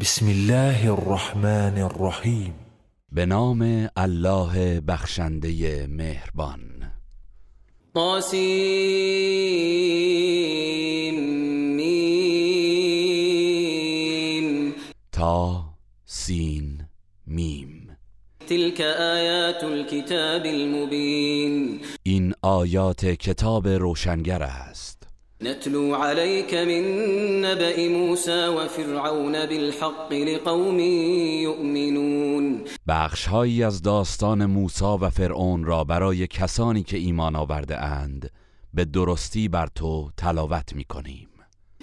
بسم الله الرحمن الرحیم به نام الله بخشنده مهربان. طاسیم تا سین میم. تلك آیات الكتاب المبین. این آیات کتاب روشنگر است. نتلو عليك من نبأ موسى وفرعون بالحق لقوم يؤمنون. بخشهایی از داستان موسی و فرعون را برای کسانی که ایمان آورده اند به درستی بر تو تلاوت می کنیم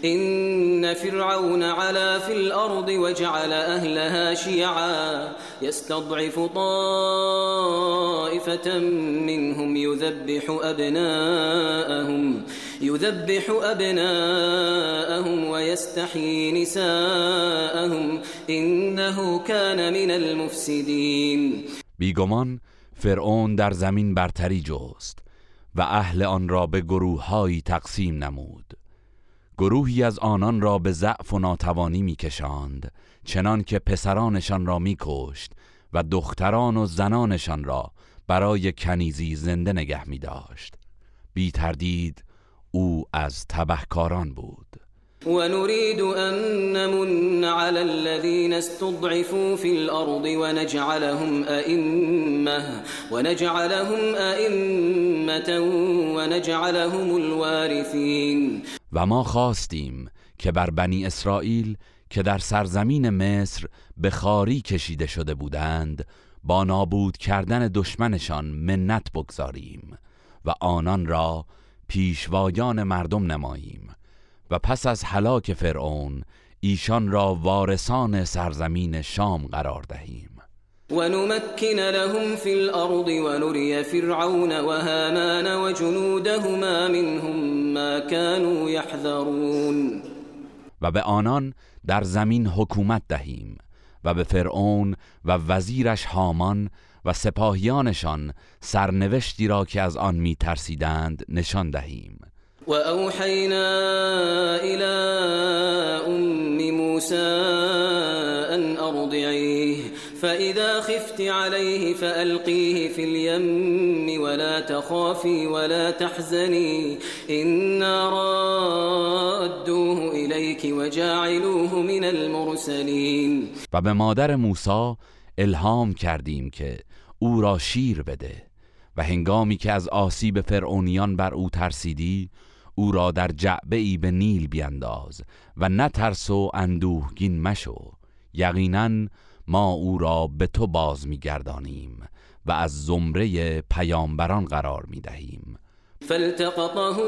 إن فرعون علا في الأرض وجعل أهلها شيعا يستضعف طائفة منهم يذبح أبناءهم. يذبح أبناءهم ويستحيي نساءهم إنه كان من المفسدين. بیگمان فرعون در زمین برتری جست و اهل آن را به گروههایی تقسیم نمود. گروهی از آنان را به ضعف و ناتوانی میکشاند چنان که پسرانشان را میکشت و دختران و زنانشان را برای کنیزی زنده نگه می داشت بی تردید او از تبهکاران بود. ونريد أن نمن على الذين استضعفوا في الأرض ونجعلهم أئمة ونجعلهم أئمة ونجعلهم الوارثين. و ما خواستیم که بر بنی اسرائیل که در سرزمین مصر به خاری کشیده شده بودند با نابود کردن دشمنشان منت بگذاریم و آنان را پیشوایان مردم نماییم و پس از هلاک فرعون ایشان را وارثان سرزمین شام قرار دهیم. ونمكن لهم في الأرض ونري فرعون وهامان وجنودهما منهم ما كانوا يحذرون و به آنان در زمین حکومت دهیم و به فرعون و وزیرش هامان و سپاهیانشان سرنوشتی را که از آن می ترسیدند نشان دهیم. وأوحينا إلى أم موسى أن أرضعيه فإذا خفت عليه فألقيه في اليم ولا تخافي ولا تحزني إنا رادوه إليك وجاعلوه من المرسلين و به مادر موسی الهام کردیم که او را شیر بده و هنگامی که از آسیب فرعونیان بر او ترسیدی او را در جعبه ای به نیل بینداز و نترس و اندوهگین مشو. یقینا ما او را به تو باز میگردانیم و از زمره پیامبران قرار می‌دهیم. فالتقطه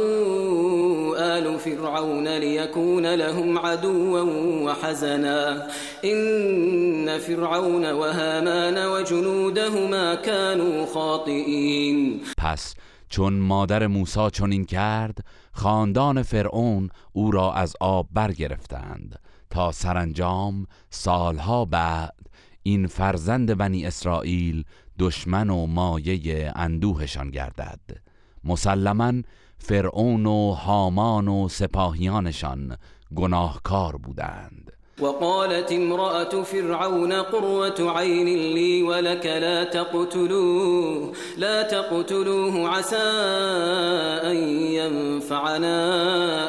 آل فرعون ليكون لهم عدوا وحزنا. إن فرعون وهامان وجنودهما كانوا خاطئين. پس چون مادر موسی چنین کرد خاندان فرعون او را از آب برگرفتند تا سرانجام سالها بعد این فرزند بنی اسرائیل دشمن و مایه اندوهشان گردد. مسلما فرعون و هامان و سپاهیانشان گناهکار بودند. وقالت امرأة فرعون قرة عين لي ولك لا تقتلوه لا تقتلوه عسى أن ينفعنا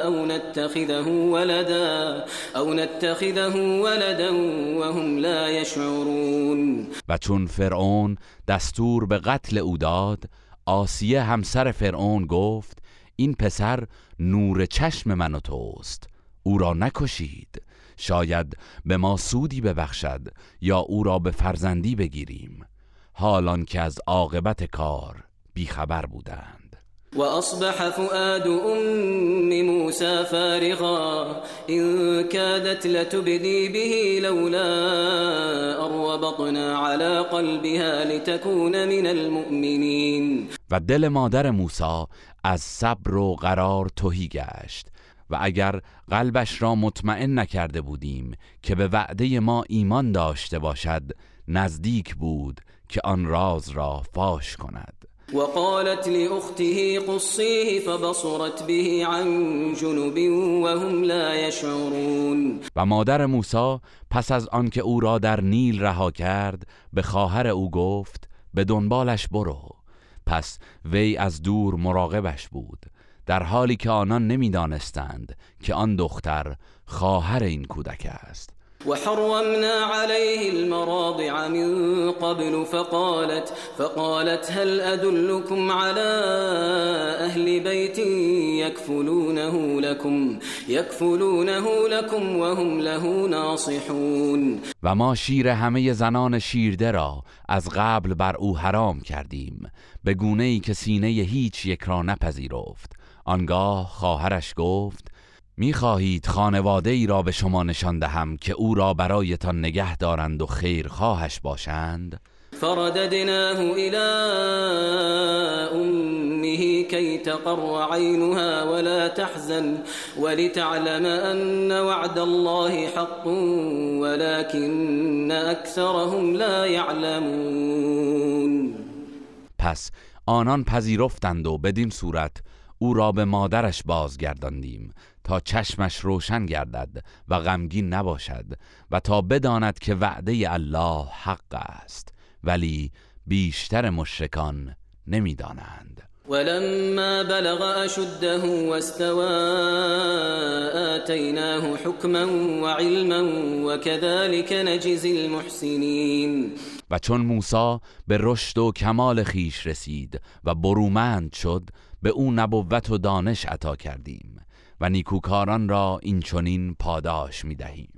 أو نتخذه ولدا أو نتخذه ولدا وهم لا يشعرون و چون فرعون دستور به قتل او داد آسیه همسر فرعون گفت این پسر نور چشم من و توست او را نکشید شاید به ما سودی ببخشد یا او را به فرزندی بگیریم. حالان که از عاقبت کار بیخبر بودند. وأصبح فؤاد أم موسى فارغا. إن كادت لتبدي به لولا أربطنا على قلبها لتكون من المؤمنين. و دل مادر موسی از صبر و قرار تهی گشت و اگر قلبش را مطمئن نکرده بودیم که به وعده ما ایمان داشته باشد نزدیک بود که آن راز را فاش کند. وقالت لأخته قصيه فبصرت به عن جنب وهم لا يشعرون. و مادر موسی پس از آنکه او را در نیل رها کرد به خواهر او گفت به دنبالش برو. پس وی از دور مراقبش بود در حالی که آنان نمی‌دانستند که آن دختر خواهر این کودک است. وحرمنا عليه المراضع من قبل فقالت فقالت هل أدلكم على أهل بيت يكفلونه لكم يكفلونه لكم وهم له ناصحون. و ما شیر همه زنان شیرده را از قبل بر او حرام کردیم به گونه ای که سینه هیچ یک را نپذیرفت. آنگاه خواهرش گفت می‌خواهید خانواده ای را به شما نشان دهم که او را برایتان نگه دارند و خیر خواهش باشند؟ فرددناه الى امه كي تقر عينها ولا تحزن ولتعلم ان وعد الله حق ولكن اكثرهم لا يعلمون. پس آنان پذیرفتند و بدین صورت او را به مادرش بازگرداندیم. تا چشمش روشن گردد و غمگین نباشد و تا بداند که وعده الله حق است. ولی بیشتر مشرکان نمی‌دانند. ولما بلغ أشده واستوى آتيناه حكما وعلما وكذلك نجزي المحسنين. و چون موسی به رشد و کمال خیش رسید و برومند شد به او نبوت و دانش عطا کردیم. و نیکوکاران را این چنین پاداش می دهیم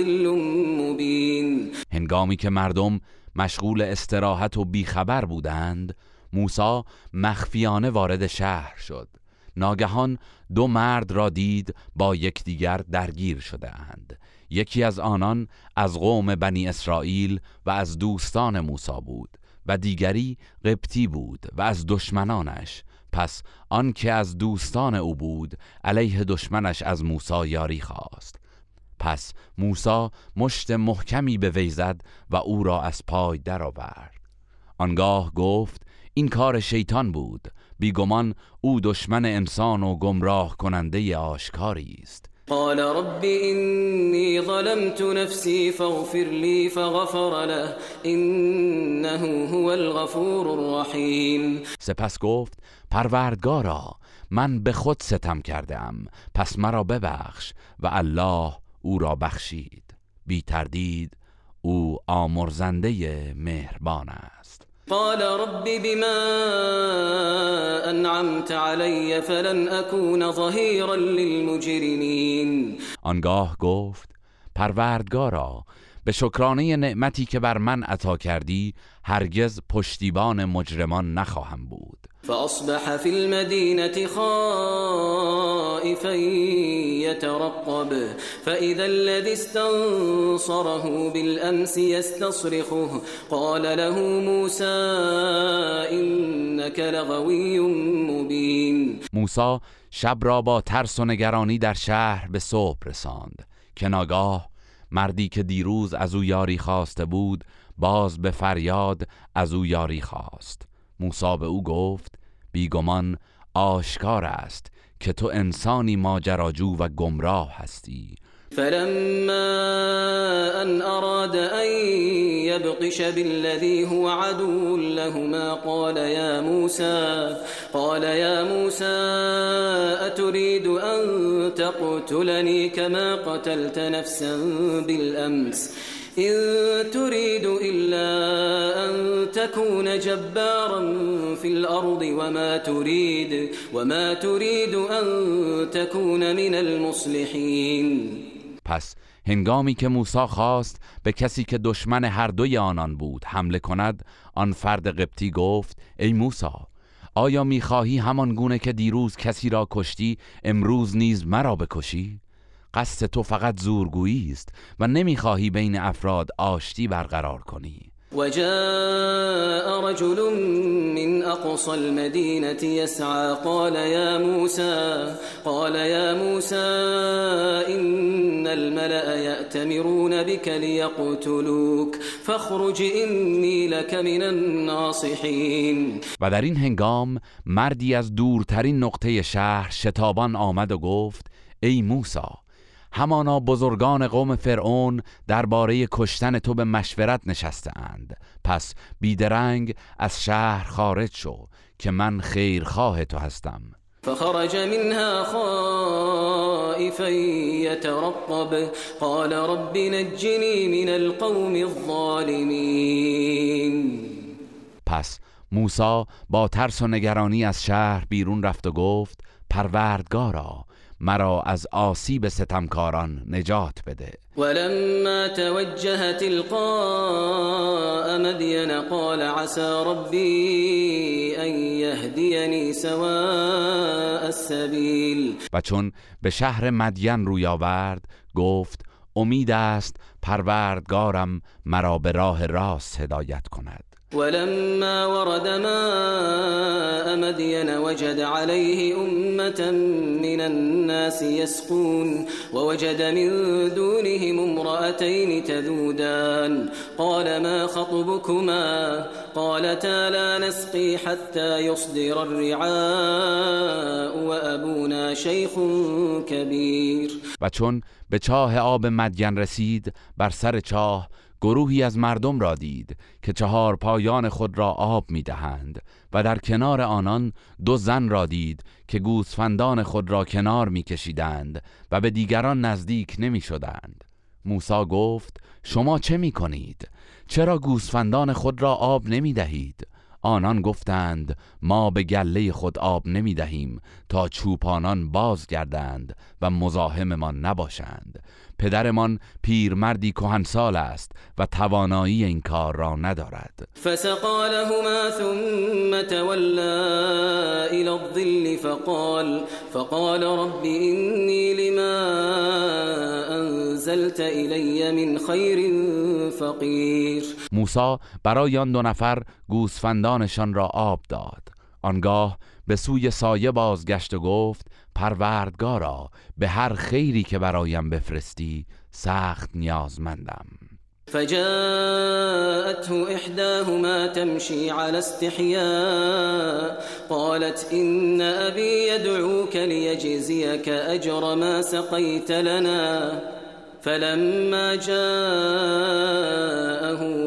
مبین. هنگامی که مردم مشغول استراحت و بیخبر بودند موسی مخفیانه وارد شهر شد. ناگهان دو مرد را دید با یکدیگر درگیر شده اند یکی از آنان از قوم بنی اسرائیل و از دوستان موسی بود و دیگری قبطی بود و از دشمنانش. پس آن که از دوستان او بود علیه دشمنش از موسی یاری خواست. پس موسی مشت محکمی به وی زد و او را از پای درآورد. آنگاه گفت این کار شیطان بود. بیگمان او دشمن انسان و گمراه کننده آشکاری است. قال رب إني ظلمت نفسي فاغفر لي فغفر له إنه هو الغفور الرحیم سپس گفت پروردگارا من به خود ستم کردم. پس مرا ببخش و الله او را بخشید. بی تردید او آمرزنده مهربان است. قال رب بما انعمت علی فلن اكون ظهیرا للمجرمین آنگاه گفت پروردگارا به شکرانه نعمتی که بر من عطا کردی هرگز پشتیبان مجرمان نخواهم بود. فأصبح في المدينة خائفا يترقب فإذا الذي استنصره بالأمس يستصرخه. قال له موسى إنك لغوي مبين. موسا شب را با ترس و نگرانی در شهر به صبح رساند. که ناگاه مردی که دیروز از او یاری خواسته بود باز به فریاد از او یاری خواست. موسی به او گفت بیگمان آشکار است که تو انسانی ماجراجو و گمراه هستی. فلما ان اراد ان يبقش بالذي هو عدو لهما قال يا موسى قال يا موسى اتريد ان تقتلني كما قتلت نفسا بالامس؟ إن تريد إلا أن تكون جبارا في الأرض وما تريد وما تريد أن تكون من المصلحين پس هنگامی که موسی خواست به کسی که دشمن هر دوی آنان بود حمله کند آن فرد قبطی گفت ای موسی آیا می‌خواهی همان گونه که دیروز کسی را کشتی امروز نیز مرا بکشی؟ قصد تو فقط زورگویی است و نمی‌خواهی بین افراد آشتی برقرار کنی. وجاء رجل من أقصى المدينة يسعى قال يا موسى قال يا موسى إن الملأ يأتمرون بك ليقتلوك فاخرج إني لك من الناصحين. و در این هنگام مردی از دورترین نقطه شهر شتابان آمد و گفت ای موسی همانا بزرگان قوم فرعون درباره کشتن تو به مشورت نشسته اند پس بیدرنگ از شهر خارج شو که من خیرخواه تو هستم. فخرج منها خائفا يترقب. قال رب نجني من القوم الظالمين. پس موسی با ترس و نگرانی از شهر بیرون رفت و گفت پروردگارا مرا از آسیب ستمکاران نجات بده. ولما توجه تلقاء مدين قال عسى ربي ان يهديني سواء السبيل. و چون به شهر مدین روی آورد گفت امید است پروردگارم مرا به راه راست هدایت کند. ولما ورد ماء مدين وجد عليه أمة من الناس يسقون ووجد من دونهم امرأتين تذودان. قال ما خطبكما؟ قالتا لا نسقي حتى يصدر الرعاء وأبونا شيخ كبير. و چون به چاه آب مدین رسید بر سر چاه گروهی از مردم را دید که چهار پایان خود را آب می دهند و در کنار آنان دو زن را دید که گوسفندان خود را کنار می کشیدند و به دیگران نزدیک نمی شدند موسا گفت شما چه می کنید؟ چرا گوسفندان خود را آب نمی دهید؟ آنان گفتند ما به گله خود آب نمی دهیم تا چوپانان باز گردند و مزاحممان نباشند پدرمان پیرمردی کهنسال است و توانایی این کار را ندارد. فسقا لهما ثم تولا الى الظل فقال فقال رب اني لما انزلت الي من خیر فقیر موسی برای آن دو نفر گوسفندانشان را آب داد. آنگاه به سوی سایه بازگشت و گفت پروردگارا به هر خیری که برایم بفرستی سخت نیازمندم. فجاءته إحداهما تمشي على استحياء قالت إن أبي يدعوك ليجزيك أجر ما سقيت لنا. فلما جاءه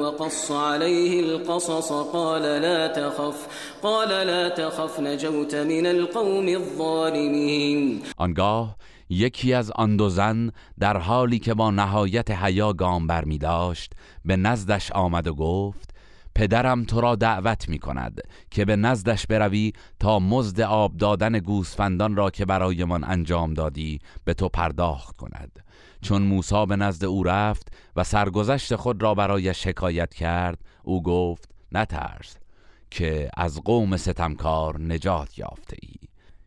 وقص عليه القصص قال لا تخف قال لا تخف نجوت من القوم الظالمين. آنگاه یکی از آن دو زن در حالی که با نهایت حیا گام بر می داشت به نزدش آمد و گفت پدرم تو را دعوت می کند که به نزدش بروی تا مزد آب دادن گوسفندان را که برایمان انجام دادی به تو پرداخت کند. چون موسی به نزد او رفت و سرگذشت خود را برای شکایت کرد او گفت نترس که از قوم ستمکار نجات یافته ای.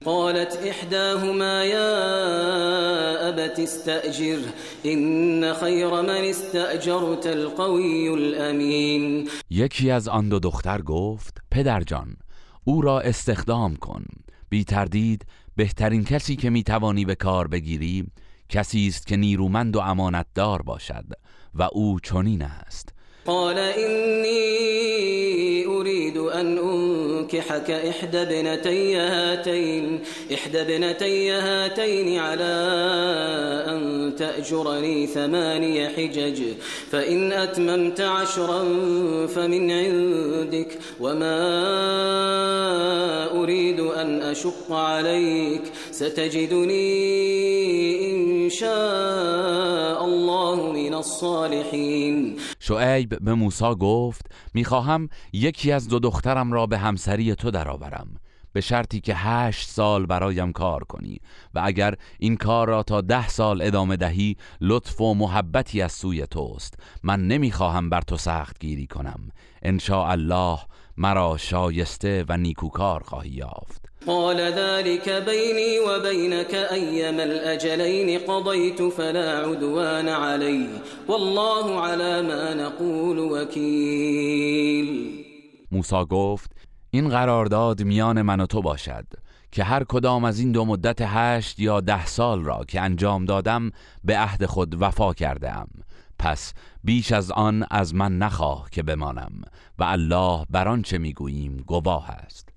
قالت إحداهما يا أبت استأجر إن خير من استأجرت القوي الأمين یکی از آن دو دختر گفت پدرجان او را استخدام کن. بی تردید بهترین کسی که می توانی به کار بگیری کسی است که نیرومند و امانتدار باشد و او چنین است. قال إني أريد أن أنكحك إحدى ابنتي هاتين إحدى ابنتي هاتين على أن تأجرني ثماني حجج فإن أتممت عشرا فمن عندك وما أريد أن أشق عليك ستجدني شاء الله من الصالحين. شعیب به موسی گفت می‌خواهم یکی از دو دخترم را به همسری تو درآورم. به شرطی که هشت سال برایم کار کنی و اگر این کار را تا ده سال ادامه دهی لطف و محبتی از سوی توست. من نمی‌خواهم بر تو سخت گیری کنم. ان الله مرا شایسته و نیکوکار خواهی یافت. قال ذلك بيني وبينك أيما الأجلين قضيت فلا عدوان علي والله على ما نقول وكيل. موسی گفت این قرارداد میان من و تو باشد که هر کدام از این دو مدت هشت یا ده سال را که انجام دادم به عهد خود وفا کرده ام پس بیش از آن از من نخواه که بمانم و الله بر آنچه می‌گوییم گواه است.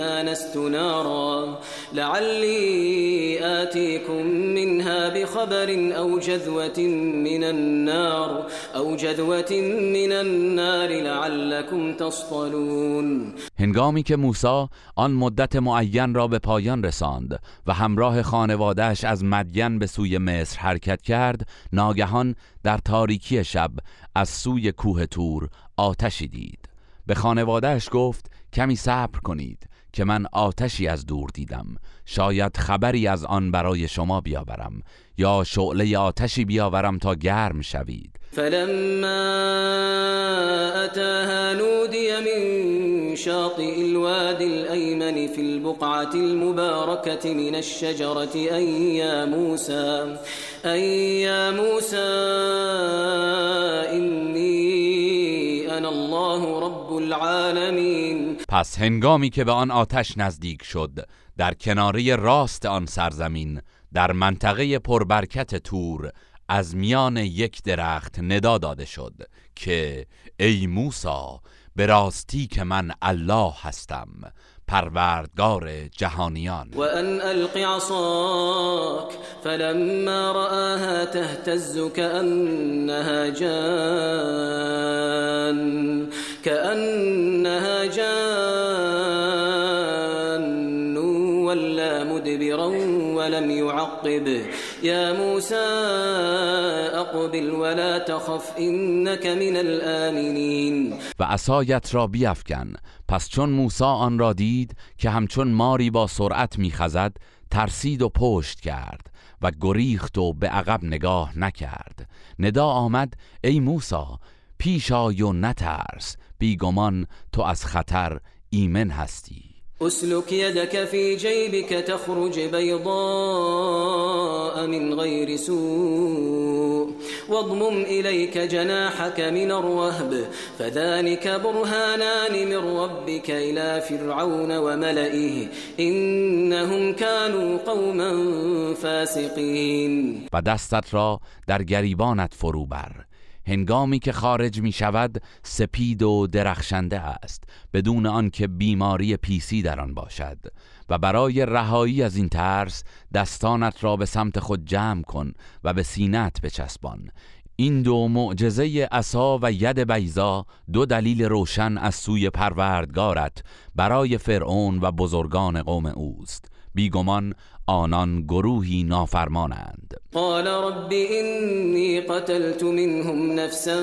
آنست نارا. لعلي آتيكم منها بخبر أو جذوة من النار أو جذوة من النار لعلكم تصطلون. هنگامی که موسی آن مدت معین را به پایان رساند و همراه خانوادهش از مدین به سوی مصر حرکت کرد ناگهان در تاریکی شب از سوی کوه تور آتشی دید. به خانوادهش گفت کمی صبر کنید. که من آتشی از دور دیدم. شاید خبری از آن برای شما بیاورم یا شعله آتشی بیاورم تا گرم شوید. فلما اتاها نودي من شاطئ الوادي الأيمن في البقعة المباركة من الشجرة أي يا موسى أي يا موسى إني أنا الله رب العالمين. پس هنگامی که به آن آتش نزدیک شد در کناری راست آن سرزمین در منطقه پربرکت تور از میان یک درخت ندا داده شد که ای موسا به راستی که من الله هستم پروردگار جهانیان. و ان الق عصاك فلما رآها تهتز كأنها جان. كأنها جان ولا مدبرا ولم يعقب. يا موسى اقبل ولا تخف انك من الآمنين. و عصایت را بیفکن. پس چون موسی آن را دید که همچون ماری با سرعت میخزد ترسید و پشت کرد و گریخت و به عقب نگاه نکرد. ندا آمد ای موسی پیش آی و نترس. بیگمان تو از خطر ایمن هستی. اسلك يدك في جيبك تخرج بيضاء من غير سوء واضمم إليك جناحك من الرهب فذلك برهانان من ربك إلى فرعون وملئه إنهم كانوا قوما فاسقين و دستت را در گریبانت فرو بر. هنگامی که خارج می شود سپید و درخشنده است بدون آنکه بیماری پیسی در آن باشد. و برای رهایی از این ترس دستانت را به سمت خود جمع کن و به سینت بچسبان. این دو معجزه عصا و ید بیضا دو دلیل روشن از سوی پروردگارت برای فرعون و بزرگان قوم اوست. بیگمان آنان گروهی نافرمانند. قال رب اینی قتلت منهم نفسا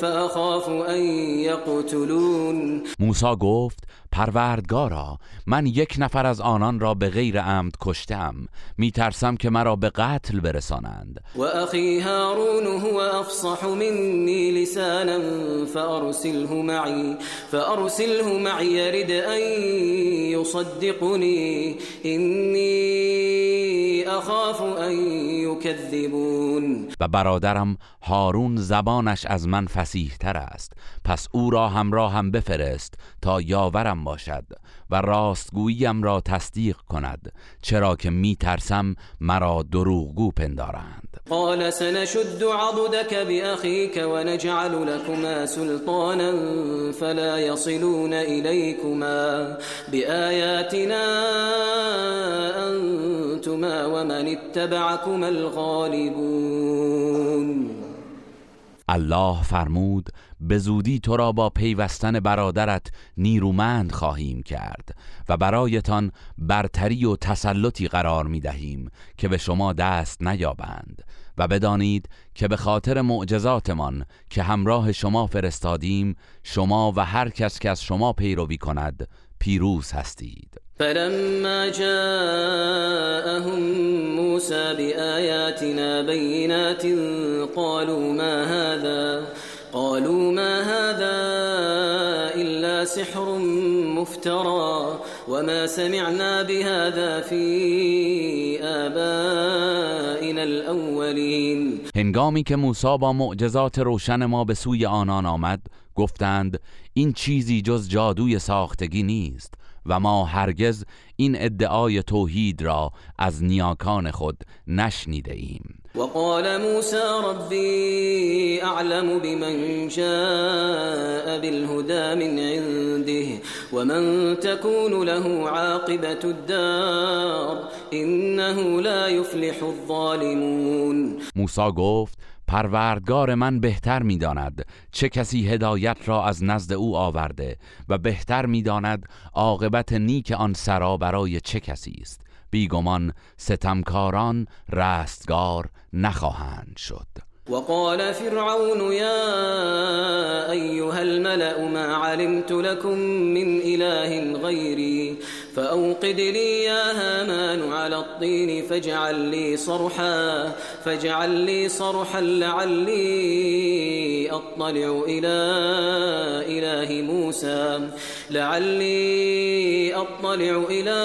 فاخاف ان یقتلون موسی گفت پروردگارا من یک نفر از آنان را به غیر عمد کشتم. میترسم که مرا به قتل برسانند. و اخی هارون هو افصح منی لسانا فارسله معی فارسله معی يرد ان يصدقني. اینی اخاف ان یکذبون و برادرم هارون زبانش از من فسیح تر است. پس او را همراه هم بفرست تا یاورم باشد. و راستگوییم را تصدیق کند چرا که می ترسم مرا دروغگو پندارند. قال سنشد عضدك بأخيك ونجعل لكما سلطانا فلا يصلون إليكما بآياتنا أنتما ومن اتبعكما الغالبون. الله فرمود به زودی تو را با پیوستن برادرت نیرومند خواهیم کرد و برایتان برتری و تسلطی قرار می دهیم که به شما دست نیابند و بدانید که به خاطر معجزاتمان که همراه شما فرستادیم شما و هر کس که از شما پیروی کند پیروز هستید. فلما جاءهم موسى بآياتنا بينات قالوا ما هذا؟ قالوا ما هذا إلا سحر مفترى وما سمعنا بهذا في آبائنا الأولين. هنگامی که موسی با معجزات روشن ما به سوی آنان آمد گفتند این چیزی جز جادوی ساختگی نیست و ما هرگز این ادعای توحید را از نیاکان خود نشنیده ایم. وقال موسى ربي أعلم بمن جاء بالهدى من عنده ومن تكون له عاقبة الدار إنه لا يفلح الظالمون. موسی گفت پروردگار من بهتر می‌داند چه کسی هدایت را از نزد او آورده و بهتر می‌داند عاقبت نیک آن سرا برای چه کسی است. بیگمان ستمکاران رستگار نخواهند شد. وقال فرعون يا أيها الملأ ما علمت لكم من إله غيري؟ فأوقد لي يا هامان على الطين فاجعل لي صرحا فاجعل لي صرحا لعلي أطلع إلى إله موسى. لعلي أطلع إلى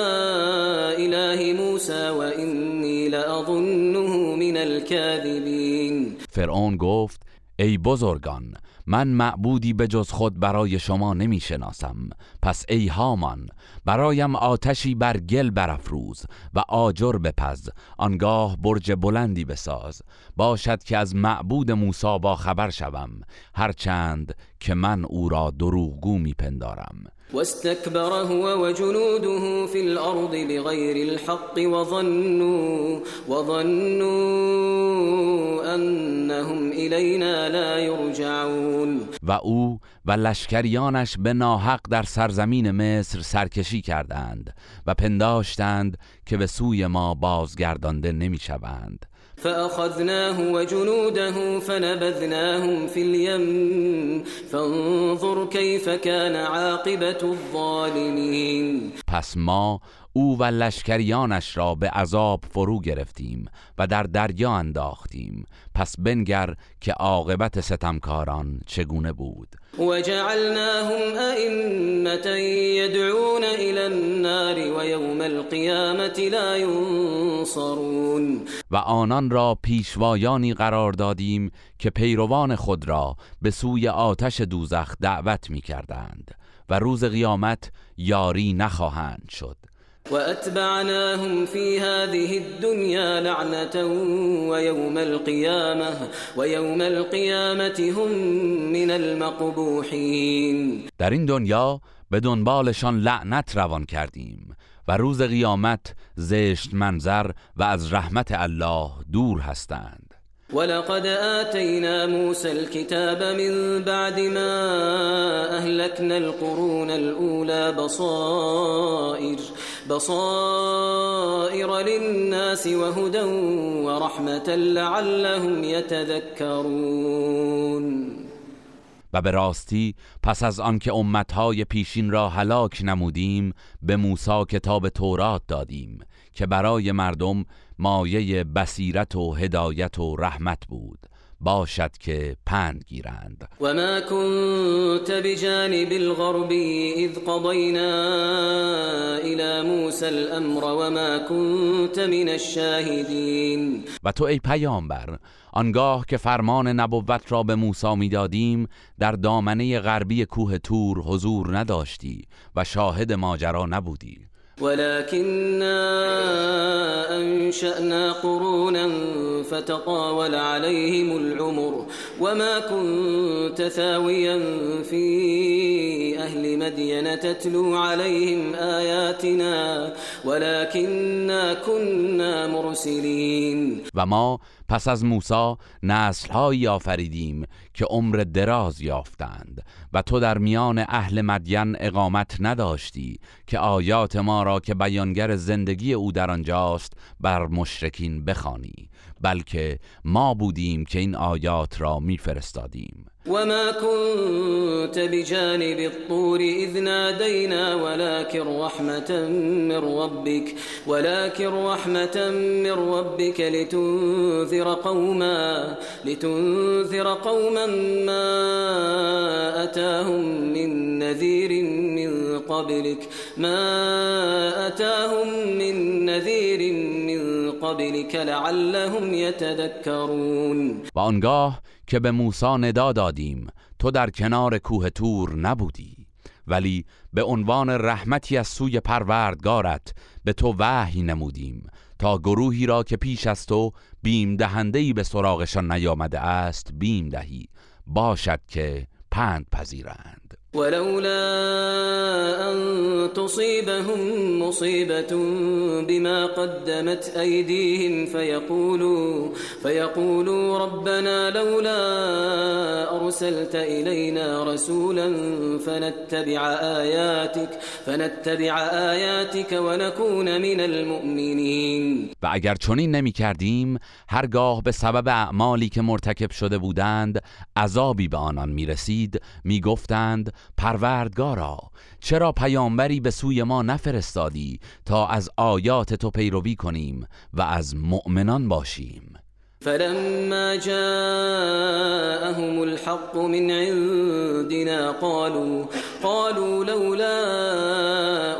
إله موسى وإني لأظنه من الكاذبين. فرعون گفت ای بزرگان من معبودی به جز خود برای شما نمی شناسم پس ای هامان برایم آتشی بر گل برافروز و آجر بپز. آنگاه برج بلندی بساز. باشد که از معبود موسی با خبر شوم هرچند که من او را دروغگو میپندارم. واستكبر هو وجنوده في الأرض بغير الحق وظنوا وظنوا أنهم إلينا لا يرجعون. و او و لشکریانش به ناحق در سرزمین مصر سرکشی کردند و پنداشتند که به سوی ما بازگردانده نمی‌شوند. فأخذناه وجنوده فنبذناهم في اليم. فانظر كيف كان عاقبة الظالمين. پس ما او و لشکریانش را به عذاب فرو گرفتیم و در دریا انداختیم. پس بنگر که عاقبت ستمکاران چگونه بود. وجعلناهم أئمة يدعون إلى النار ويوم القيامة لا ينصرون و آنان را پیشوایانی قرار دادیم که پیروان خود را به سوی آتش دوزخ دعوت می کردند و روز قیامت یاری نخواهند شد. وأتبعناهم في هذه الدنيا لعنة ويوم القيامة ويوم القيامة هم من المقبوحين. در این دنیا به دنبالشان لعنت روان کردیم و روز قیامت زشت منظر و از رحمت الله دور هستند. ولقد آتينا موسى الكتاب من بعد ما أهلكنا القرون الأولى بصائر بصائر للناس وهدى ورحمة لعلهم يتذكرون. و به راستی پس از آنکه امتهای پیشین را هلاک نمودیم به موسی کتاب تورات دادیم که برای مردم مایه بصیرت و هدایت و رحمت بود. باشد که پند گیرند. و ما كنت بجانب الغرب اذ قضينا الى موسى الامر وما كنت من الشاهدين و تو ای پیامبر آنگاه که فرمان نبوت را به موسی می‌دادیم در دامنه غربی کوه تور حضور نداشتی و شاهد ماجرا نبودی. ولكننا أنشأنا قرونا فتطاول عليهم العمر وما كنت ثاويا في أهل مدين تتلو عليهم آياتنا ولكننا كنا مرسلين. و ما پس از موسی نسلهایی آفریدیم که عمر دراز یافتند و تو در میان اهل مدین اقامت نداشتی که آیات ما را که بیانگر زندگی او در آنجاست بر مشرکین بخوانی بلکه ما بودیم که این آیات را میفرستادیم. وما كنت بجانب الطور إذ نادينا ولكن رحمة من ربك ولكن رحمة من ربك لتنذر قوما لتنذر قوما ما أتاهم من نذير من قبلك ما أتاهم من نذير من قبلك لعلهم يتذكرون. و آنگاه که به موسی ندا دادیم تو در کنار کوه تور نبودی ولی به عنوان رحمتی از سوی پروردگارت به تو وحی نمودیم تا گروهی را که پیش از تو بیم دهندهی به سراغشان نیامده است بیم دهی باشد که پند پذیرند. ولولا أن تصيبهم مصيبة بما قدمت أيديهم فيقولوا, فيقولوا ربنا لولا أرسلت إلينا رسولا فنتبع آياتك, فنتبع آياتك ونكون من المؤمنين. و اگر چنین نمی کردیم هرگاه به سبب اعمالی که مرتکب شده بودند عذابی به آنان می رسید می گفتند پروردگارا چرا پیامبری به سوی ما نفرستادی تا از آیات تو پیروی کنیم و از مؤمنان باشیم؟ فلما جاءهم الحق من عندنا قالوا قالوا لولا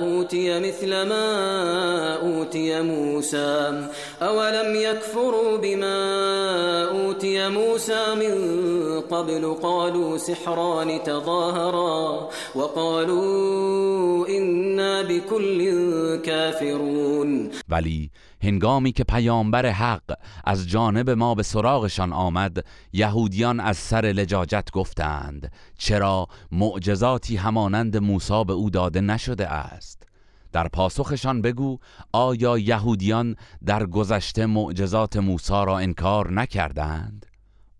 أوتي مثل ما أوتي موسى أولم يكفروا بما أوتي موسى من قبل قالوا سحران تظاهرا وقالوا إنا بكل كافرون. ولی هنگامی که پیامبر حق از جانب ما به سراغشان آمد یهودیان از سر لجاجت گفتند چرا معجزاتی همانند موسی به او داده نشده است؟ در پاسخشان بگو آیا یهودیان در گذشته معجزات موسی را انکار نکردند؟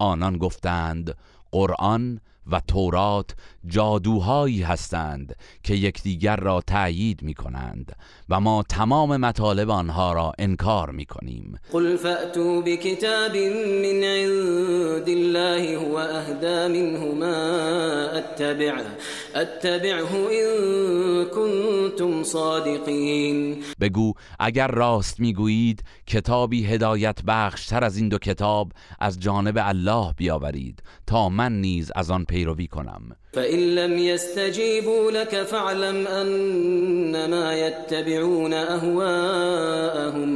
آنان گفتند قرآن و تورات جادوهایی هستند که یکدیگر را تأیید می کنند و ما تمام مطالب آنها را انکار می کنیم قل فأتوا بكتاب من عند الله هو اهدا منه ما اتبع اتبعه ان کنتم صادقین. بگو اگر راست می‌گویید کتابی هدایت بخشتر از این دو کتاب از جانب الله بیاورید تا من نیز از آن پیروی کنم فإن لم يستجيبوا لك فاعلم أنما يتبعون أهواءهم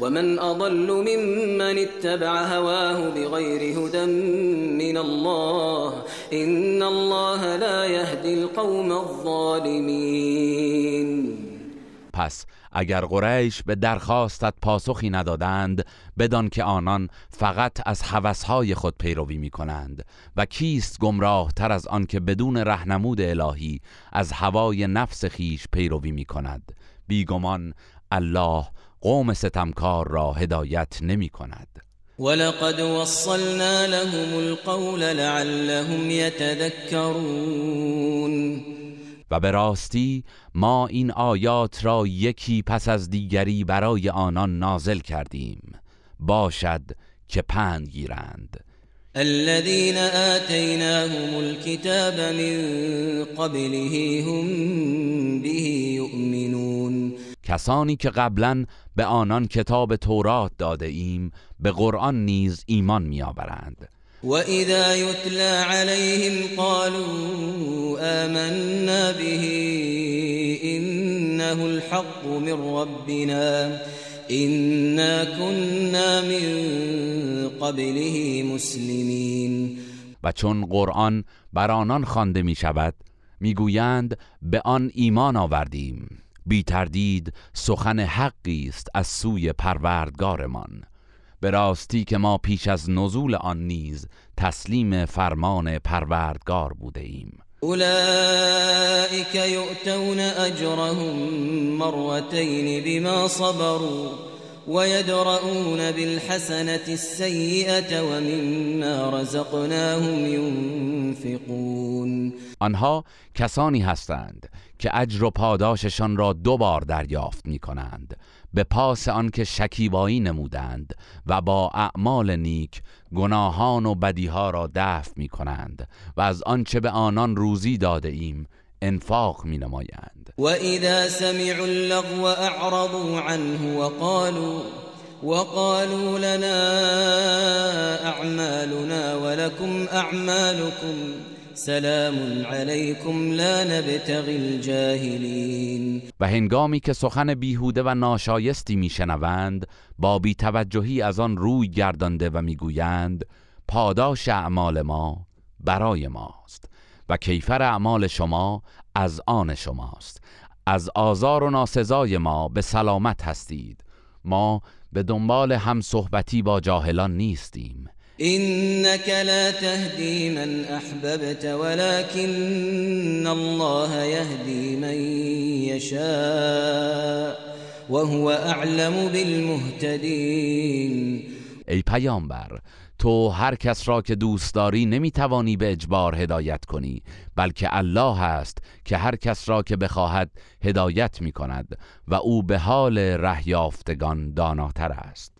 ومن أضل ممن اتبع هواه بغير هدى من الله إن الله لا يهدي القوم الظالمين. پس اگر قریش به درخواستت پاسخی ندادند بدان که آنان فقط از هوسهای خود پیروی می کنند و کیست گمراه تر از آن که بدون رهنمود الهی از هوای نفس خیش پیروی می کند بیگمان الله قوم ستمکار را هدایت نمی کند ولقد وصلنا لهم القول لعلهم يتذكرون. و به راستی ما این آیات را یکی پس از دیگری برای آنان نازل کردیم. باشد که پند گیرند. الذين آتيناهم الكتاب من قبله هم به يؤمنون کسانی که قبلا به آنان کتاب تورات داده ایم به قرآن نیز ایمان میآورند. وإذا يتلى عليهم قالوا آمنا به إنه الحق من ربنا إنا كنا من قبله مسلمين و چون قرآن بر آنان خوانده می شود می‌گویند به آن ایمان آوردیم. بی تردید سخن حقی است از سوی پروردگارمان. به راستی که ما پیش از نزول آن نیز تسلیم فرمان پروردگار بوده ایم. أولئك يؤتون أجرهم مرتين بما صبروا ويدرؤون بالحسنة السيئة ومما رزقناهم ينفقون آنها کسانی هستند که اجر و پاداششان را دو بار دریافت می کنند به پاس آنکه شکیبایی نمودند و با اعمال نیک گناهان و بدیها را دفع می کنند و از آنچه به آنان روزی داده ایم انفاق می نمایند و اذا سمعوا اللغو اعرضوا عنه وقالوا وقالوا لنا اعمالنا ولكم اعمالكم سلام علیکم لا نبتغی الجاهلین. و هنگامی که سخن بیهوده و ناشایستی میشنوند با بیتوجهی از آن روی گردانده و می‌گویند پاداش اعمال ما برای ماست و کیفر اعمال شما از آن شماست. از آزار و ناسزای ما به سلامت هستید. ما به دنبال هم صحبتی با جاهلان نیستیم. إنك لا تهدي من أحببت ولكن الله يهدي من يشاء وهو أعلم بالمهتدين. ای پیامبر تو هر کس را که دوست داری نمی‌توانی به اجبار هدایت کنی بلکه الله است که هر کس را که بخواهد هدایت می کند و او به حال رهیافتگان داناتر است.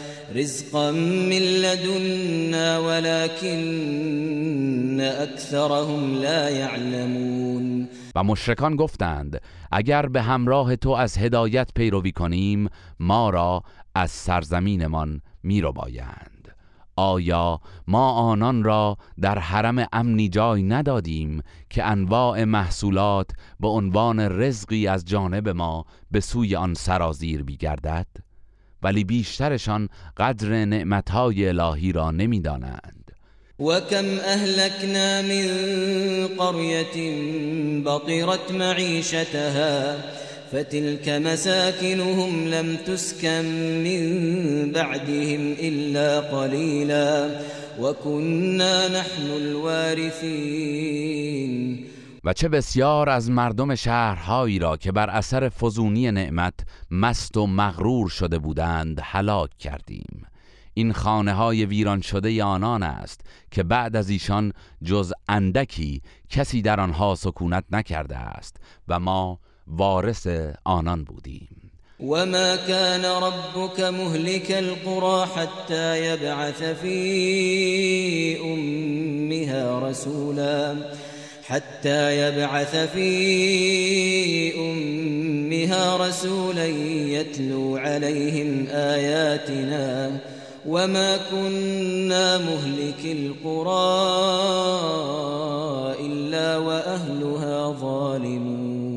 رزقا من لدنا ولكن اکثرهم لا يعلمون و مشرکان گفتند اگر به همراه تو از هدایت پیروی کنیم ما را از سرزمینمان رو بایند آیا ما آنان را در حرم امنی جای ندادیم که انواع محصولات به عنوان رزقی از جانب ما به سوی آن سرازیر بیگردد؟ ولی بیشترشان قدر نعمتهای الهی را نمی‌دانند. و کم اهلکنا من قرية بطرت معیشتها فتلك مساكنهم لم تسكن من بعدهم إلا قليلا وكنا نحن الوارثين و چه بسیار از مردم شهرهایی را که بر اثر فزونی نعمت مست و مغرور شده بودند هلاک کردیم. این خانه های ویران شده آنان است که بعد از ایشان جز اندکی کسی در آنها سکونت نکرده است و ما وارث آنان بودیم. وما كان ربك مهلك القرى حتى يبعث في امها رسولا. حتى يبعث في أمها رسولا يتلو عليهم آياتنا وما كنا مهلك القرى إلا وأهلها ظالمون.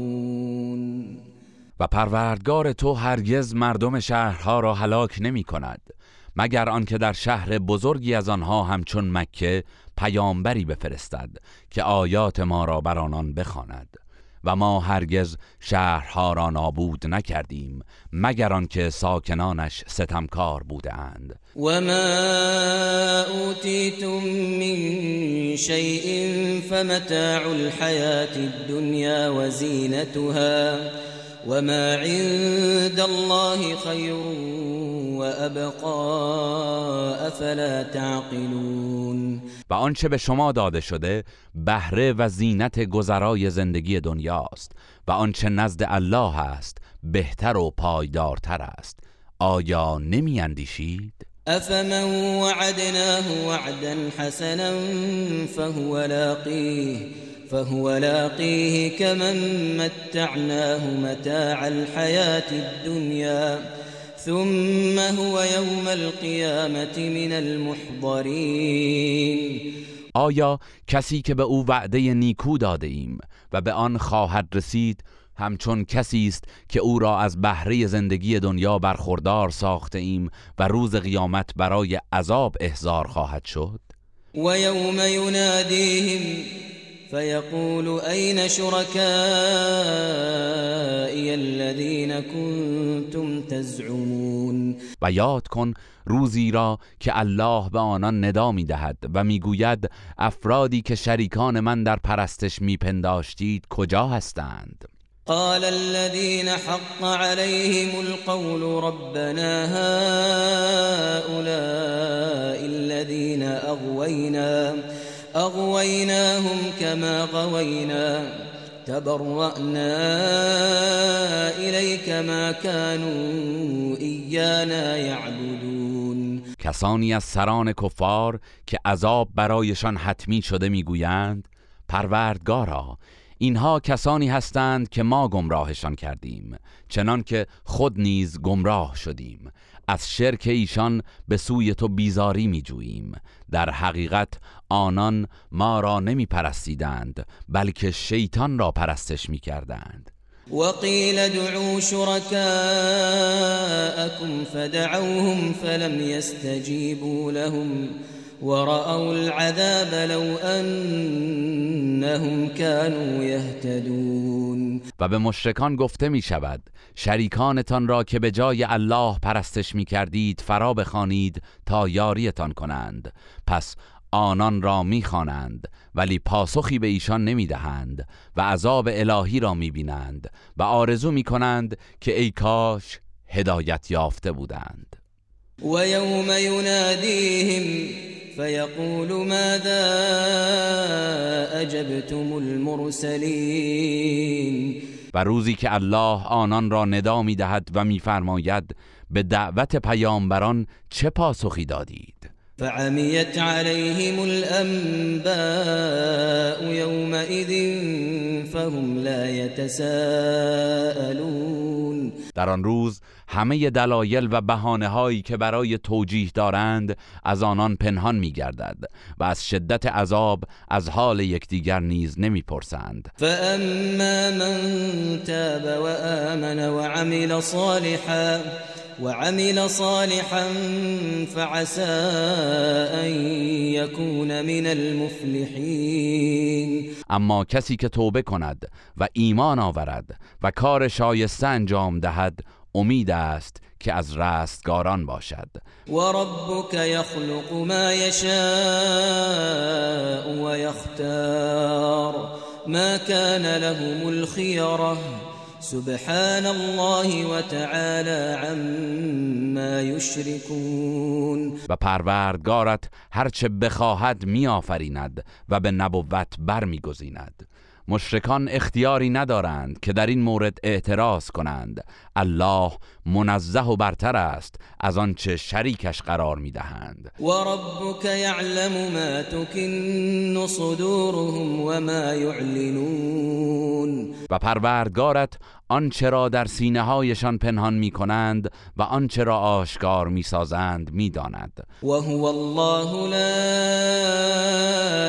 و پروردگار تو هرگز مردم شهرها را هلاک نمی کند. مگر آنکه در شهر بزرگی از آنها همچون مکه پیامبری بفرستد که آیات ما را بر آنان بخواند. و ما هرگز شهرها را نابود نکردیم مگر آنکه ساکنانش ستمکار بودند و ما اوتیتم من شیء فمتاع الحیات الدنیا و زینتها. وما عند الله خیر وابقا افلا تعقلون و آنچه به شما داده شده بهره و زینت گذرای زندگی دنیاست و آنچه نزد الله است بهتر و پایدارتر است آیا نمی اندیشید؟ أفمن وعدناه وعدا حسنا فهو لاقیه فهو لاقيه كمن متعناه متاع الحياة الدنيا. ثم هو يوم القيامة من المحضرين. آیا کسی که به أو وعده نیکو داده ایم و به آن خواهد رسید همچون کسی است که او را از بهره زندگی دنیا برخوردار ساخته ایم و روز قیامت برای عذاب احضار خواهد شد؟ و یوم ینادیهم فیقول این شرکائی الذین کنتم تزعمون و یاد کن روزی را که الله به آنان ندا می دهد و می‌گوید افرادی که شریکان من در پرستش میپنداشتید کجا هستند؟ قال الذين حق عليهم القول ربنا هؤلاء الذين أغوينا أغويناهم كما غوينا تبرأنا إليك ما كانوا إيانا يعبدون. کسانی از سران کفار که عذاب برایشان حتمی شده میگویند پروردگارا اینها کسانی هستند که ما گمراهشان کردیم چنان که خود نیز گمراه شدیم. از شرک ایشان به سوی تو بیزاری می جوییم در حقیقت آنان ما را نمی پرستیدند بلکه شیطان را پرستش می کردند وقيل دعوا شركاءكم فدعوهم فلم يستجيبوا لهم. ورأوا العذاب لو أنهم كانوا يهتدون. و به مشرکان گفته می شود شریکانتان را که به جای الله پرستش می کردید فرا بخوانید تا یاریتان کنند. پس آنان را می‌خوانند ولی پاسخی به ایشان نمی‌دهند و عذاب الهی را می‌بینند و آرزو می‌کنند که ای کاش هدایت یافته بودند. و یوم ینادیهم فیقول ماذا اجبتم المرسلین و روزی که الله آنان را ندا می‌دهد و میفرماید به دعوت پیامبران چه پاسخی دادید؟ فعميت عليهم الأنباء يومئذ فهم لا يتساءلون. در آن روز همه دلایل و بهانه هایی که برای توجیه دارند از آنان پنهان می گردد و از شدت عذاب از حال یکدیگر نیز نمی‌پرسند. فاما من تاب وآمن وعمل صالحا وعمل صالحا فعسى أن يكون من المفلحين. اما کسی که توبه کند و ایمان آورد و کار شایسته انجام دهد امید است که از رستگاران باشد. و ربک یخلق ما یشاء و یختار. ما کان لهم الخیره سبحان الله و تعالی عما یشركون و پروردگارت هرچه بخواهد میآفریند و به نبوت برمیگزیند. مشرکان اختیاری ندارند که در این مورد اعتراض کنند. الله منزه و برتر است از آنچه شریکش قرار می‌دهند. و ربک یعلم ما تکن صدورهم و ما یعلنون. و پروردگارت آنچه را در سینه هایشان پنهان می کنند و آنچه را آشکار می سازند می داند و هو الله لا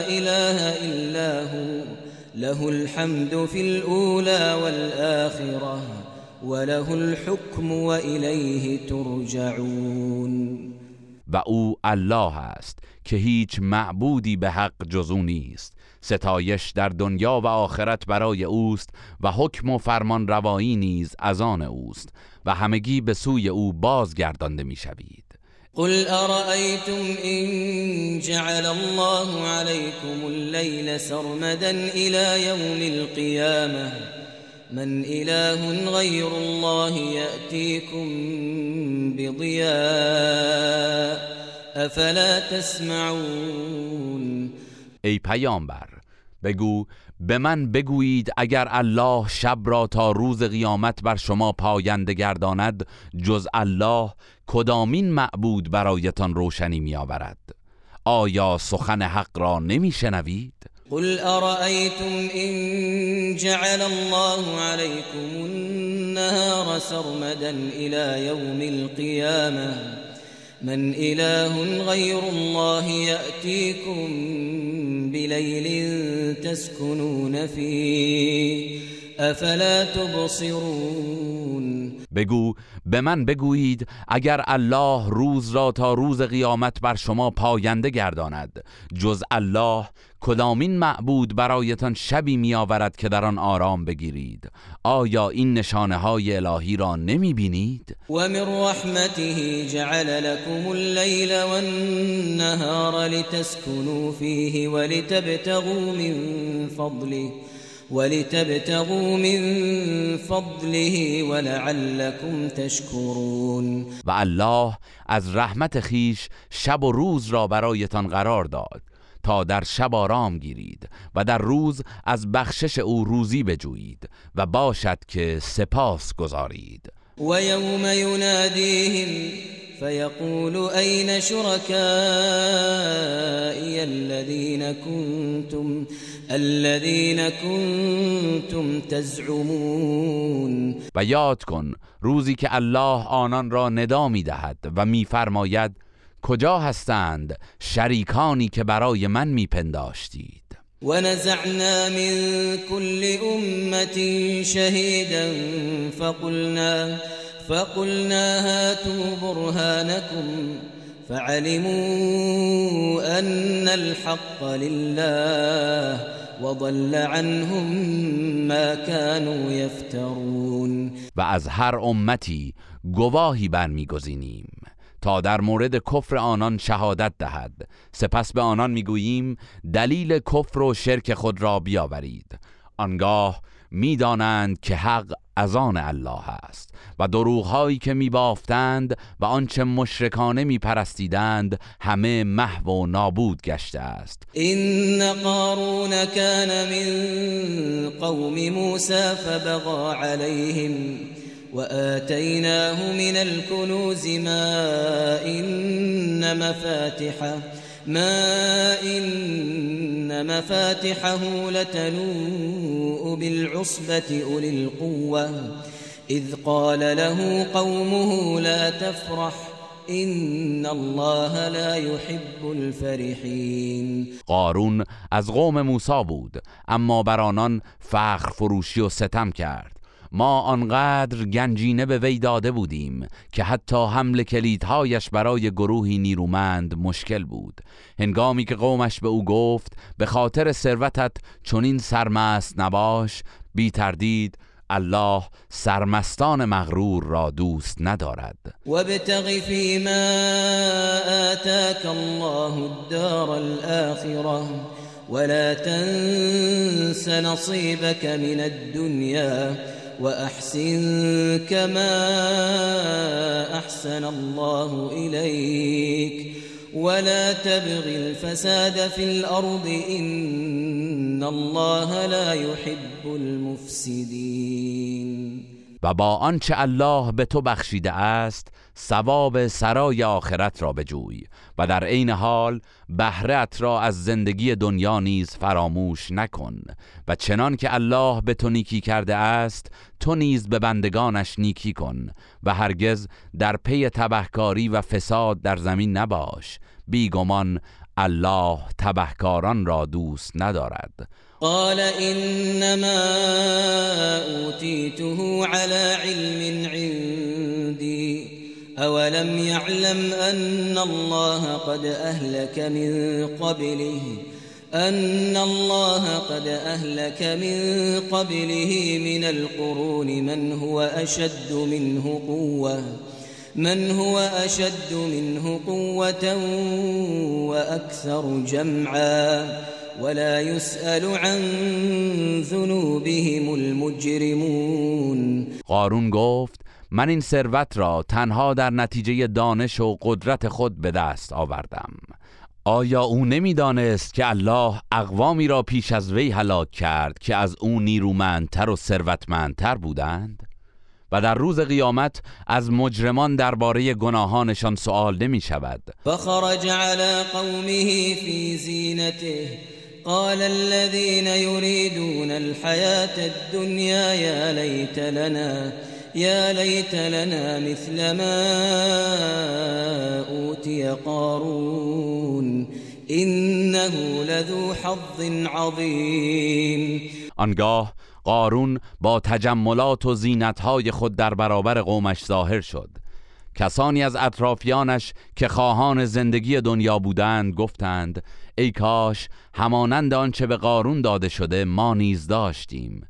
اله الا هو. له الحمد في الأولى والآخرة وله الحكم وإليه ترجعون. و او الله است که هیچ معبودی به حق جزو نیست. ستایش در دنیا و آخرت برای اوست و حکم و فرمان روایی نیز از آن اوست و همگی به سوی او بازگردانده می‌شوید. قل أرأيتم إن جعل الله عليكم الليل سرمدا إلى يوم القيامة؟ من إله غير الله يأتيكم بضياء أفلا تسمعون؟ ای پیامبر بگو به من بگویید اگر الله شب را تا روز قیامت بر شما پاینده گرداند جز الله کدامین معبود برایتان روشنی می آورد آیا سخن حق را نمی شنوید؟ قل أرأيتم إن جعل الله عليكم النهار سرمدا إلى يوم القيامة. من إله غير الله يأتيكم بليل تسكنون فيه. أفلا تبصرون؟ بگو به من بگویید اگر الله روز را تا روز قیامت بر شما پاینده گرداند جز الله کدامین معبود برایتان شبی می آورد که در آن آرام بگیرید آیا این نشانه های الهی را نمی بینید؟ و من رحمته جعل لكم اللیل والنهار لتسكنوا فيه ولتبتغوا من فضله ولتبتغوا من فضله ولعلكم تشكرون. و الله از رحمت خیش شب و روز را برایتان قرار داد تا در شب آرام گیرید و در روز از بخشش او روزی بجویید و باشد که سپاس گذارید و یوم ینادیهم فیقول این شرکائی الذین کنتم الذين كنتم تزعمون؟ و یاد کن روزی که الله آنان را ندا می‌دهد و میفرماید کجا هستند شریکانی که برای من میپنداشتید؟ و نزعنا من كل امت شهیدا فقلنا فقلنا هاتوا برهانكم فعلموا أن الحق لله وضل عنهم ما كانوا يفترون. و از هر امتی گواهی برمیگزینیم. تا در مورد کفر آنان شهادت دهد. سپس به آنان می‌گوییم دلیل کفر و شرک خود را بیاورید. آنگاه می‌دانند که حق از آن الله است و دروغهایی که میبافتند و آنچه مشرکانه میپرستیدند همه محو و نابود گشته است. این قارون کان من قوم موسی فبغى عليهم وآتيناه من الكنوز ما إن مفاتحه ما إن مفاتحه لتنوء بالعصبة أولي القوة. إذ قال له قومه لا تفرح إن الله لا يحب الفرحين. قارون از قوم موسی بود اما بر آنان فخر فروشی و ستم کرد. ما آنقدر گنجینه به وی داده بودیم که حتی حمل کلیدهایش برای گروهی نیرومند مشکل بود. هنگامی که قومش به او گفت به خاطر ثروتت چنین سرمست نباش. بی تردید الله سرمستان مغرور را دوست ندارد. و فی ما آتاک الله الدار الآخره ولا تنس نصيبك من الدنيا وأحسن كما أحسن الله إليك. ولا تبغ الفساد في الأرض إن الله لا يحب المفسدين. و با آنچه الله به تو بخشیده است ثواب سرای آخرت را بجوی و در عین حال بهرت را از زندگی دنیا نیز فراموش نکن و چنان که الله به تو نیکی کرده است تو نیز به بندگانش نیکی کن و هرگز در پی تبهکاری و فساد در زمین نباش. بیگمان الله تبهکاران را دوست ندارد. قال انما اوتیته على علم عندي اولم يعلم ان الله قد اهلك من قبله؟ أن الله قد أهلك من قبله من القرون من هو أشد منه قوة؟ من هو أشد منه قوة وأكثر جمعا؟ ولا يسأل عن ذنوبهم المجرمون قارون گفت من این ثروت را تنها در نتیجه دانش و قدرت خود به دست آوردم. آیا او نمی‌دانست که الله اقوامی را پیش از وی هلاک کرد که از او نیرومندتر و ثروتمندتر بودند؟ و در روز قیامت از مجرمان درباره گناهانشان سوال نمی شود فخرج على قومه في زینته. قال الذين يريدون الحياة الدنيا يا ليت لنا. يا ليت لنا مثل ما أوتي قارون إنه لذو حظ عظيم. آنگاه قارون با تجملات و زینتهای خود در برابر قومش ظاهر شد. کسانی از اطرافیانش که خواهان زندگی دنیا بودند گفتند ای کاش همانند آنچه به قارون داده شده ما نیز داشتیم.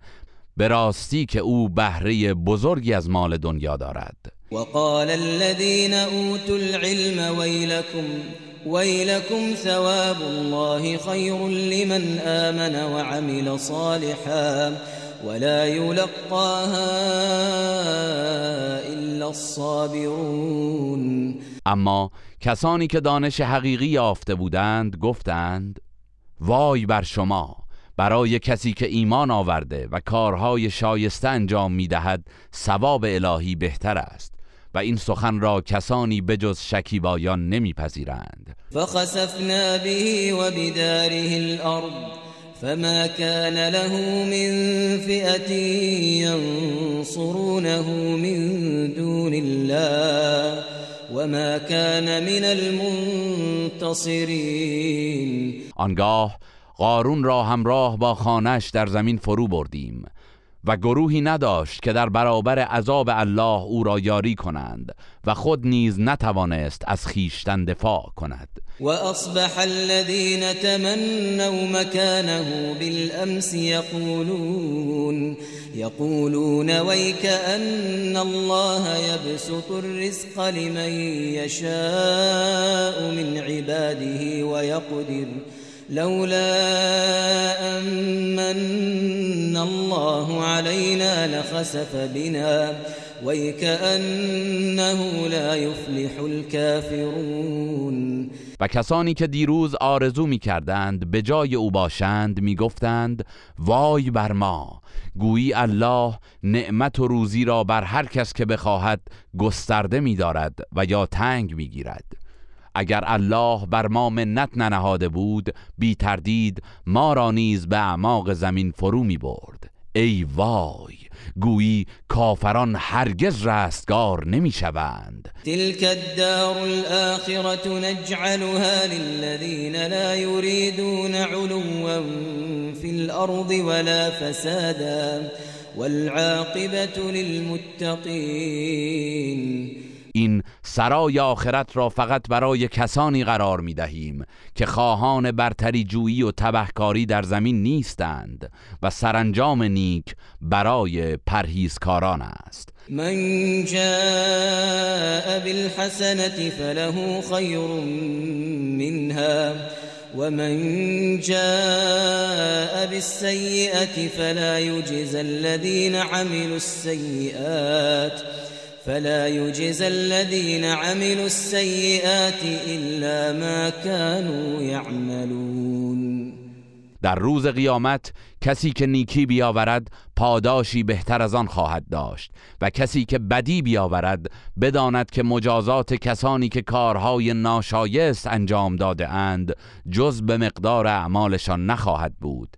به راستی که او بهره بزرگی از مال دنیا دارد. وقال الذين اوتوا العلم ويلكم ويلكم ثواب الله خير لمن آمن وعمل صالحا ولا يلقاها الا الصابرون. اما کسانی که دانش حقیقی یافته بودند گفتند وای بر شما! برای کسی که ایمان آورده و کارهای شایسته انجام می‌دهد ثواب الهی بهتر است و این سخن را کسانی بجز شکیبایان نمیپذیرند. فخسفنا به و بداره الارض فما كان له من فئة ينصرونه من دون الله وما كان من المنتصرين آنگاه قارون را همراه با خانش در زمین فرو بردیم و گروهی نداشت که در برابر عذاب الله او را یاری کنند و خود نیز نتوانست از خیشتن دفاع کند. و اصبح الذين تمنوا مكانه بالامس يقولون يقولون ويك ان الله يبسط الرزق لمن يشاء من عباده ويقدر لولا أمن الله علينا لخسف بنا ويكأنه لا يفلح الكافرون. و کسانی که دیروز آرزو می کردند به جای او باشند می گفتند وای بر ما! گویی الله نعمت و روزی را بر هر کس که بخواهد گسترده می دارد و یا تنگ می گیرد اگر الله بر ما منت ننهاده بود بی تردید ما را نیز به اعماق زمین فرو می برد. ای وای گویی کافران هرگز رستگار نمی شوند. تلك الدار الآخرة نجعلها للذین لا يريدون علوا في الأرض ولا فسادا والعاقبة للمتقين این سرای آخرت را فقط برای کسانی قرار می دهیم که خواهان برتری جویی و تبهکاری در زمین نیستند و سرانجام نیک برای پرهیزکاران است. من جاء بالحسنة فله خیر منها ومن جاء بالسيئة فلا يجزى الذين عملوا السيئات فلا يجزى الذين عملوا السيئات إلا ما كانوا يعملون. در روز قیامت کسی که نیکی بیاورد پاداشی بهتر از آن خواهد داشت. و کسی که بدی بیاورد بداند که مجازات کسانی که کارهای ناشایست انجام داده اند جز به مقدار اعمالشان نخواهد بود.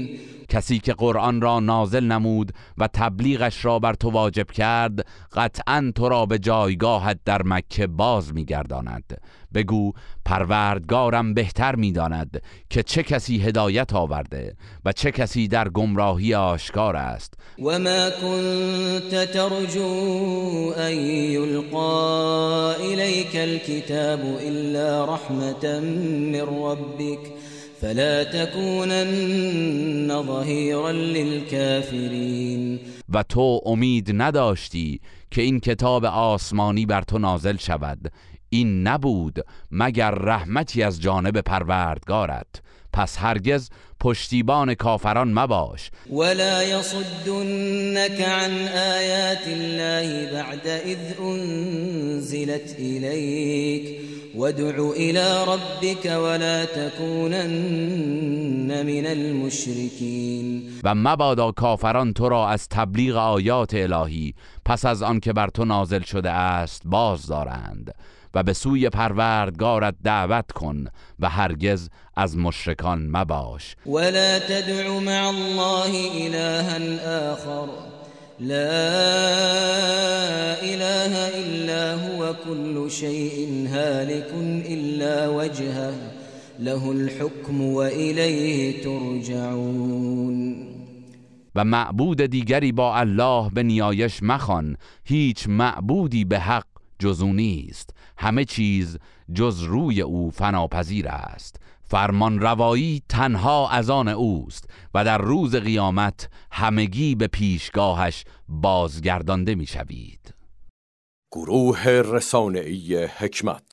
کسی که قرآن را نازل نمود و تبلیغش را بر تو واجب کرد قطعا تو را به جایگاهت در مکه باز میگرداند. بگو پروردگارم بهتر می‌داند که چه کسی هدایت آورده و چه کسی در گمراهی آشکار است. و ما كنت ترجو ان یلقا الیک الكتاب الا رحمتا من ربک فلا تكونن ظهيرا للكافرين. و تو امید نداشتی که این کتاب آسمانی بر تو نازل شود. این نبود مگر رحمتی از جانب پروردگارت. پس هرگز پشتیبان کافران مباش. ولا يصدنك عن آیات الله بعد اذ انزلت الیک وادع الى ربك ولا تكونن من المشركين. و مبادا کافران تو را از تبلیغ آیات الهی پس از آن که بر تو نازل شده است باز دارند. و به سوی پروردگارت دعوت کن و هرگز از مشرکان مباش. ولا تدع مع الله إلها آخر. لا إله إلا هو كل شيء هالك إلا وجهه. له الحكم وإليه ترجعون. و معبود دیگری با الله به نیایش مخوان. هیچ معبودی به حق جزو نیست. همه چیز جز روی او فناپذیر است. فرمان روایی تنها از آن اوست و در روز قیامت همگی به پیشگاهش بازگردانده می‌شوید. گروه رسانه‌ای حکمت